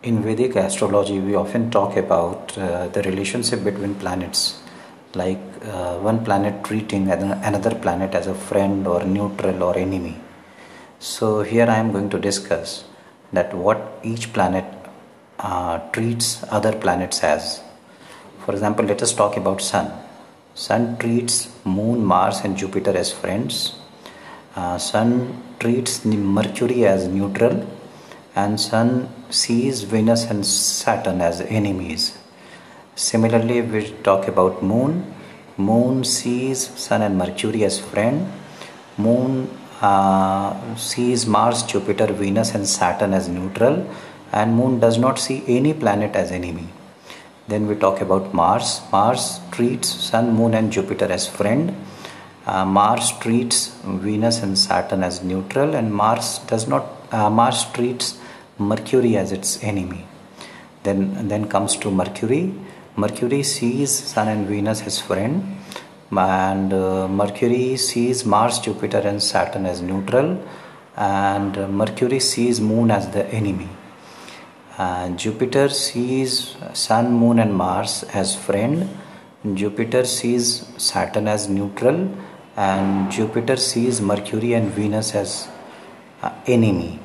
In Vedic astrology, we often talk about uh, the relationship between planets, like uh, one planet treating another planet as a friend or neutral or enemy. So, here I am going to discuss that what each planet uh, treats other planets as. For example, let us talk about Sun. Sun treats Moon, Mars, and Jupiter as friends. Uh, Sun treats Mercury as neutral and Sun sees Venus and Saturn as enemies. Similarly, we talk about Moon. Moon sees Sun and Mercury as friend. Moon uh, sees Mars, Jupiter, Venus, and Saturn as neutral, and Moon does not see any planet as enemy. Then we talk about Mars. Mars treats Sun, Moon, and Jupiter as friend. Uh, Mars treats Venus and Saturn as neutral, and Mars does not. Uh, Mars treats Mercury as its enemy. Then, then comes to Mercury. Mercury sees Sun and Venus as friend, and uh, Mercury sees Mars, Jupiter, and Saturn as neutral, and uh, Mercury sees Moon as the enemy. Uh, Jupiter sees Sun, Moon, and Mars as friend. Jupiter sees Saturn as neutral, and Jupiter sees Mercury and Venus as enemy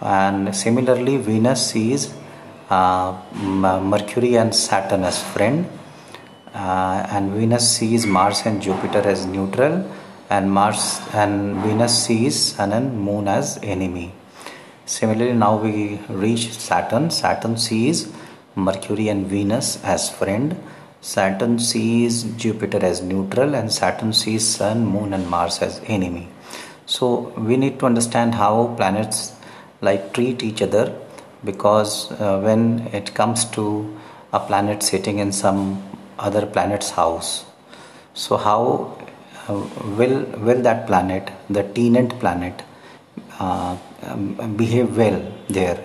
and similarly Venus sees uh, Mercury and Saturn as friend uh, and Venus sees Mars and Jupiter as neutral and Mars and Venus sees Sun and Moon as enemy. Similarly now we reach Saturn. Saturn sees Mercury and Venus as friend. Saturn sees Jupiter as neutral and Saturn sees Sun, Moon and Mars as enemy. So we need to understand how planets like treat each other because uh, when it comes to a planet sitting in some other planet's house so how uh, will will that planet the tenant planet uh, um, behave well there?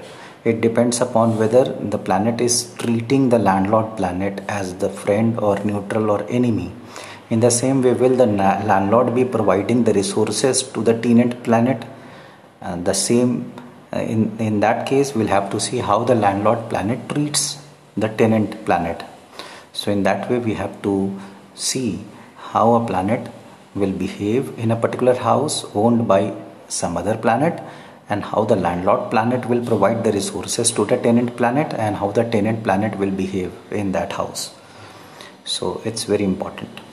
It depends upon whether the planet is treating the landlord planet as the friend or neutral or enemy in the same way will the landlord be providing the resources to the tenant planet? And the same uh, in, in that case we'll have to see how the landlord planet treats the tenant planet. So in that way we have to see how a planet will behave in a particular house owned by some other planet and how the landlord planet will provide the resources to the tenant planet and how the tenant planet will behave in that house. So it's very important